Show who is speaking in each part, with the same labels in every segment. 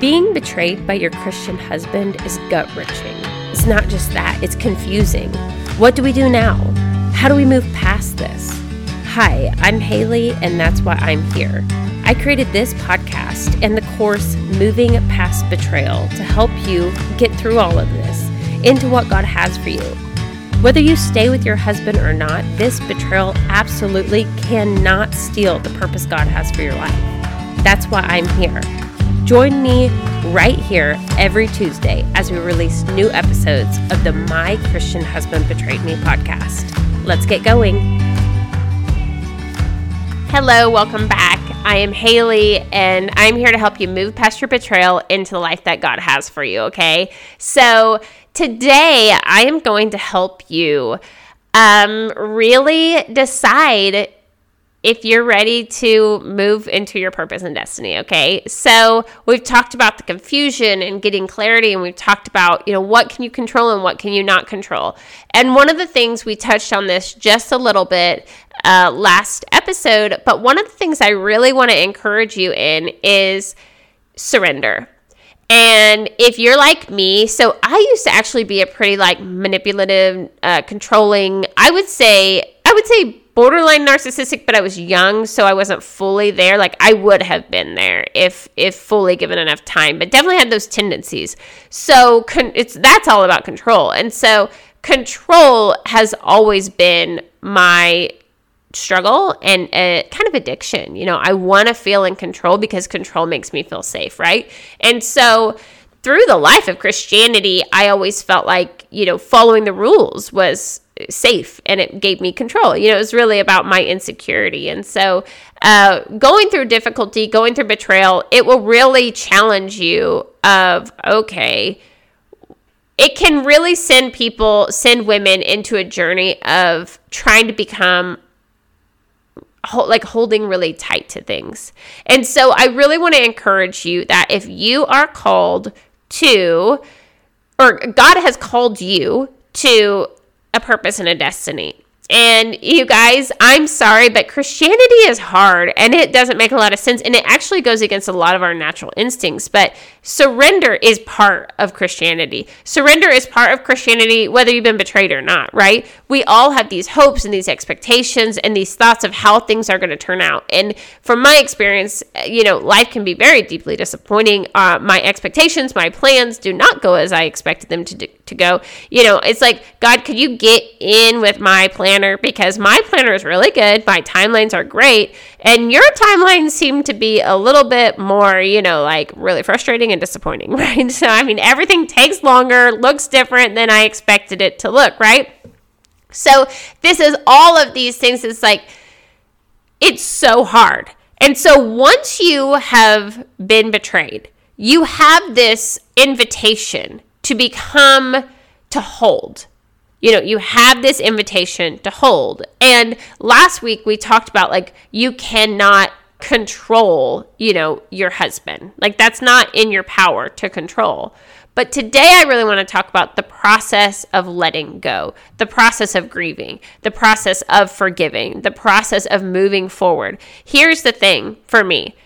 Speaker 1: Being betrayed by your Christian husband is gut wrenching. It's not just that, it's confusing. What do we do now? How do we move past this? Hi, I'm Haley, and that's why I'm here. I created this podcast and the course Moving Past Betrayal to help you get through all of this into what God has for you. Whether you stay with your husband or not, this betrayal absolutely cannot steal the purpose God has for your life. That's why I'm here. Join me right here every Tuesday as we release new episodes of the My Christian Husband Betrayed Me podcast. Let's get going. Hello, welcome back. I am Haley, and I'm here to help you move past your betrayal into the life that God has for you, okay? So, today I am going to help you um, really decide if you're ready to move into your purpose and destiny, okay? So, we've talked about the confusion and getting clarity and we've talked about, you know, what can you control and what can you not control. And one of the things we touched on this just a little bit uh, last episode, but one of the things I really want to encourage you in is surrender. And if you're like me, so I used to actually be a pretty like manipulative, uh, controlling, I would say, would say borderline narcissistic but i was young so i wasn't fully there. Like i would have been there if if fully given enough time but definitely had those tendencies. So con- it's that's all about control. And so control has always been my struggle and a kind of addiction. You know i want to feel in control because control makes me feel safe right? And so through the life of christianity i always felt like you know following the rules was safe and it gave me control. You know, it was really about my insecurity. And so, uh, going through difficulty, going through betrayal, it will really challenge you of, okay, it can really send people, send women into a journey of trying to become like holding really tight to things. And so I really want to encourage you that if you are called to, or God has called you to a purpose and a destiny. And you guys, I'm sorry, but Christianity is hard and it doesn't make a lot of sense. And it actually goes against a lot of our natural instincts. But surrender is part of Christianity. Surrender is part of Christianity, whether you've been betrayed or not, right? We all have these hopes and these expectations and these thoughts of how things are going to turn out. And from my experience, you know, life can be very deeply disappointing. Uh, my expectations, my plans do not go as I expected them to, do, to go. You know, it's like, God, could you get in with my plan? Planner because my planner is really good. My timelines are great. And your timelines seem to be a little bit more, you know, like really frustrating and disappointing, right? So, I mean, everything takes longer, looks different than I expected it to look, right? So, this is all of these things. It's like, it's so hard. And so, once you have been betrayed, you have this invitation to become, to hold you know, you have this invitation to hold. And last week we talked about like you cannot control, you know, your husband. Like that's not in your power to control. But today I really want to talk about the process of letting go, the process of grieving, the process of forgiving, the process of moving forward. Here's the thing for me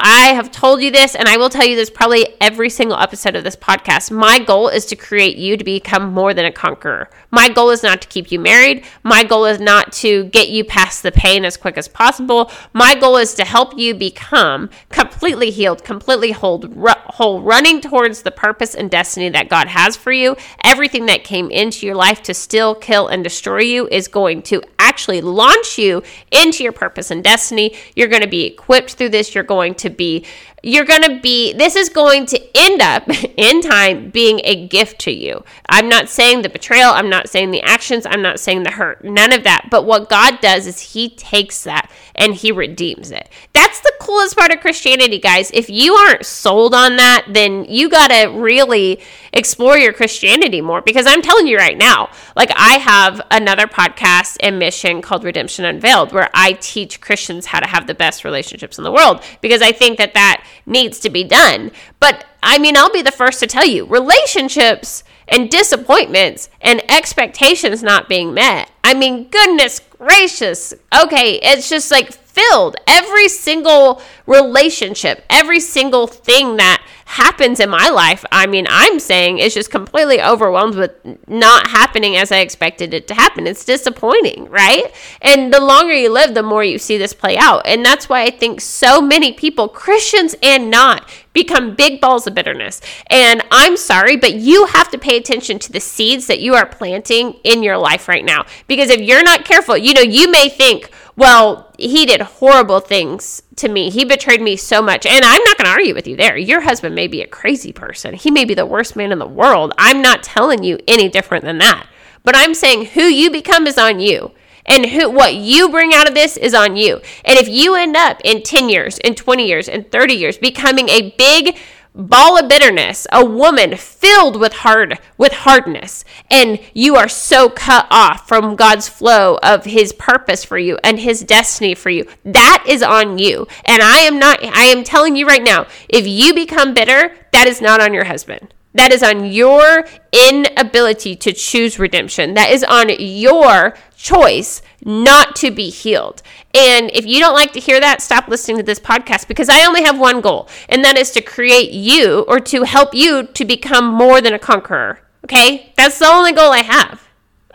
Speaker 1: I have told you this, and I will tell you this probably every single episode of this podcast. My goal is to create you to become more than a conqueror. My goal is not to keep you married. My goal is not to get you past the pain as quick as possible. My goal is to help you become completely healed, completely whole, whole, running towards the purpose and destiny that God has for you. Everything that came into your life to still kill and destroy you is going to actually launch you into your purpose and destiny. You're going to be equipped through this. You're going to be you're going to be, this is going to end up in time being a gift to you. I'm not saying the betrayal, I'm not saying the actions, I'm not saying the hurt, none of that. But what God does is He takes that and He redeems it. That's the coolest part of Christianity, guys. If you aren't sold on that, then you got to really explore your Christianity more because I'm telling you right now, like I have another podcast and mission called Redemption Unveiled where I teach Christians how to have the best relationships in the world because I think that that needs to be done. But I mean, I'll be the first to tell you relationships and disappointments and expectations not being met. I mean, goodness gracious. Okay, it's just like filled. Every single relationship, every single thing that happens in my life, I mean, I'm saying it's just completely overwhelmed with not happening as I expected it to happen. It's disappointing, right? And the longer you live, the more you see this play out. And that's why I think so many people, Christians and not, become big balls of bitterness. And I'm sorry, but you have to pay attention to the seeds that you are planting in your life right now. Because if you're not careful, you know, you may think, well, he did horrible things to me. He betrayed me so much. And I'm not going to argue with you there. Your husband may be a crazy person. He may be the worst man in the world. I'm not telling you any different than that. But I'm saying who you become is on you. And who what you bring out of this is on you. And if you end up in 10 years, in 20 years, in 30 years becoming a big ball of bitterness, a woman filled with hard with hardness, and you are so cut off from God's flow of his purpose for you and his destiny for you. That is on you. And I am not I am telling you right now, if you become bitter, that is not on your husband. That is on your inability to choose redemption. That is on your choice not to be healed. And if you don't like to hear that, stop listening to this podcast because I only have one goal, and that is to create you or to help you to become more than a conqueror. Okay? That's the only goal I have.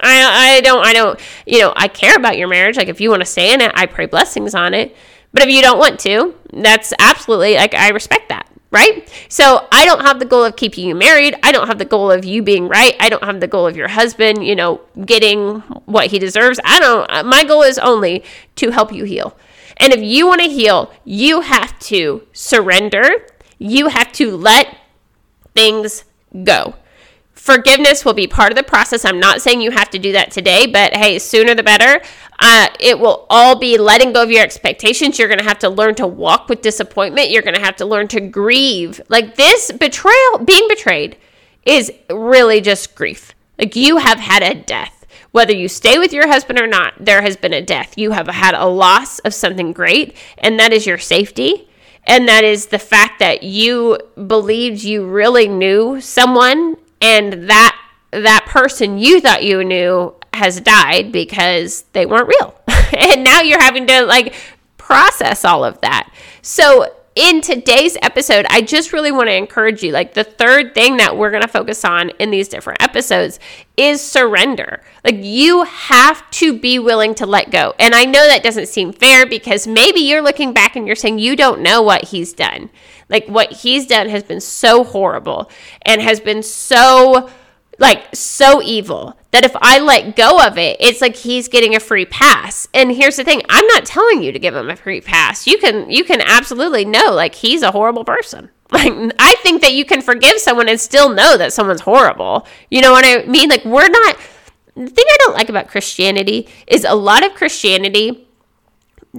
Speaker 1: I, I don't, I don't, you know, I care about your marriage. Like, if you want to stay in it, I pray blessings on it. But if you don't want to, that's absolutely, like, I respect that right? So I don't have the goal of keeping you married. I don't have the goal of you being right. I don't have the goal of your husband, you know, getting what he deserves. I don't, my goal is only to help you heal. And if you want to heal, you have to surrender. You have to let things go. Forgiveness will be part of the process. I'm not saying you have to do that today, but hey, sooner the better. Uh, it will all be letting go of your expectations. You're going to have to learn to walk with disappointment. You're going to have to learn to grieve. Like this betrayal, being betrayed is really just grief. Like you have had a death. Whether you stay with your husband or not, there has been a death. You have had a loss of something great, and that is your safety. And that is the fact that you believed you really knew someone and that that person you thought you knew has died because they weren't real. and now you're having to like process all of that. So in today's episode, I just really want to encourage you. Like, the third thing that we're going to focus on in these different episodes is surrender. Like, you have to be willing to let go. And I know that doesn't seem fair because maybe you're looking back and you're saying you don't know what he's done. Like what he's done has been so horrible and has been so like so evil that if I let go of it, it's like he's getting a free pass. And here's the thing, I'm not telling you to give him a free pass. You can you can absolutely know like he's a horrible person. Like I think that you can forgive someone and still know that someone's horrible. You know what I mean? Like we're not the thing I don't like about Christianity is a lot of Christianity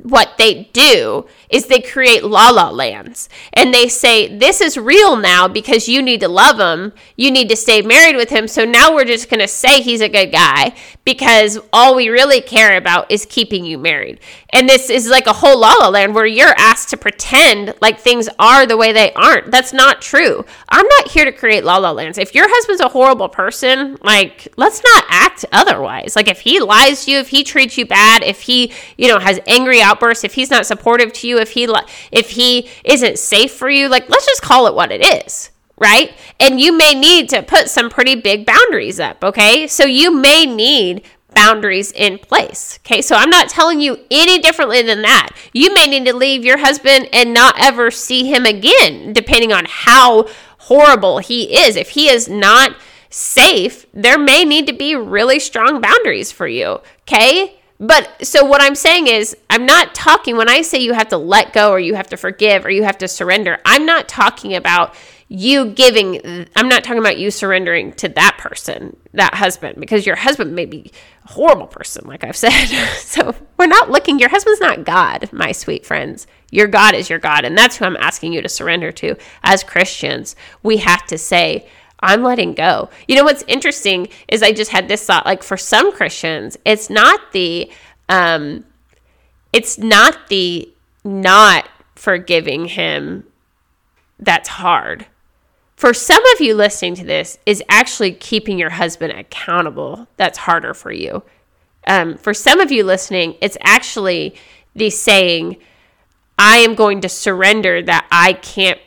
Speaker 1: what they do is they create la la lands. And they say this is real now because you need to love him. You need to stay married with him. So now we're just going to say he's a good guy because all we really care about is keeping you married. And this is like a whole la la land where you're asked to pretend like things are the way they aren't. That's not true. I'm not here to create la la lands. If your husband's a horrible person like let's not act otherwise. Like if he lies to you if he treats you bad if he you know has angry outbursts, if he's not supportive to you, if he if he isn't safe for you, like let's just call it what it is, right? And you may need to put some pretty big boundaries up, okay? So you may need boundaries in place. Okay, so I'm not telling you any differently than that. You may need to leave your husband and not ever see him again, depending on how horrible he is. If he is not safe, there may need to be really strong boundaries for you. Okay, but so what I'm saying is, I'm not talking when I say you have to let go or you have to forgive or you have to surrender. I'm not talking about you giving, I'm not talking about you surrendering to that person, that husband, because your husband may be a horrible person, like I've said. so we're not looking, your husband's not God, my sweet friends. Your God is your God. And that's who I'm asking you to surrender to. As Christians, we have to say, I'm letting go. You know what's interesting is I just had this thought like for some Christians, it's not the um it's not the not forgiving him that's hard. For some of you listening to this is actually keeping your husband accountable that's harder for you. Um, for some of you listening, it's actually the saying, I am going to surrender that I can't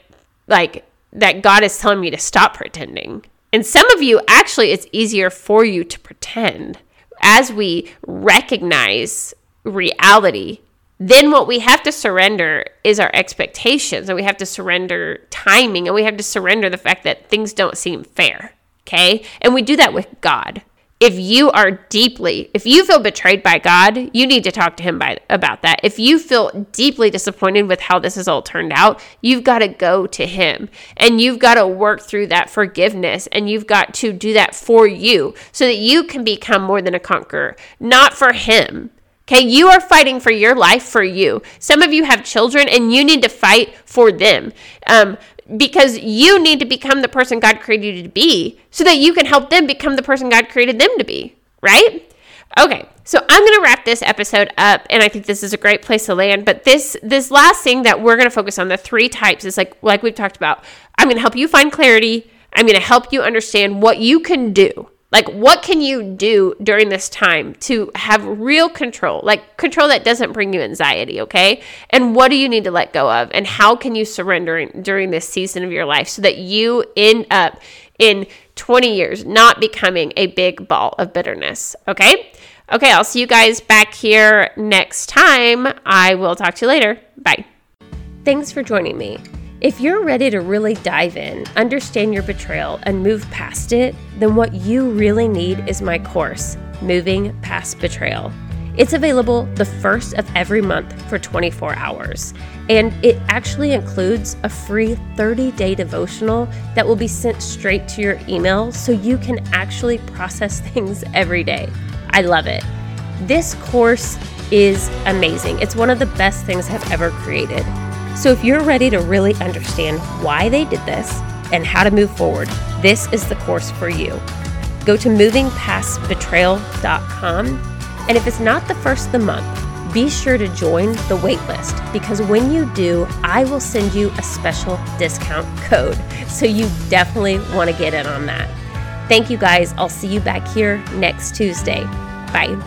Speaker 1: like that God is telling me to stop pretending. And some of you, actually, it's easier for you to pretend. As we recognize reality, then what we have to surrender is our expectations, and we have to surrender timing, and we have to surrender the fact that things don't seem fair. Okay. And we do that with God if you are deeply, if you feel betrayed by God, you need to talk to Him by, about that. If you feel deeply disappointed with how this has all turned out, you've got to go to Him and you've got to work through that forgiveness and you've got to do that for you so that you can become more than a conqueror, not for Him. Okay, you are fighting for your life for you. Some of you have children and you need to fight for them. Um, because you need to become the person God created you to be so that you can help them become the person God created them to be, right? Okay, so I'm going to wrap this episode up and I think this is a great place to land, but this this last thing that we're going to focus on the three types is like like we've talked about. I'm going to help you find clarity. I'm going to help you understand what you can do like, what can you do during this time to have real control? Like, control that doesn't bring you anxiety, okay? And what do you need to let go of? And how can you surrender during this season of your life so that you end up in 20 years not becoming a big ball of bitterness, okay? Okay, I'll see you guys back here next time. I will talk to you later. Bye. Thanks for joining me. If you're ready to really dive in, understand your betrayal, and move past it, then what you really need is my course, Moving Past Betrayal. It's available the first of every month for 24 hours, and it actually includes a free 30 day devotional that will be sent straight to your email so you can actually process things every day. I love it. This course is amazing. It's one of the best things I've ever created. So, if you're ready to really understand why they did this and how to move forward, this is the course for you. Go to movingpastbetrayal.com. And if it's not the first of the month, be sure to join the waitlist because when you do, I will send you a special discount code. So, you definitely want to get in on that. Thank you guys. I'll see you back here next Tuesday. Bye.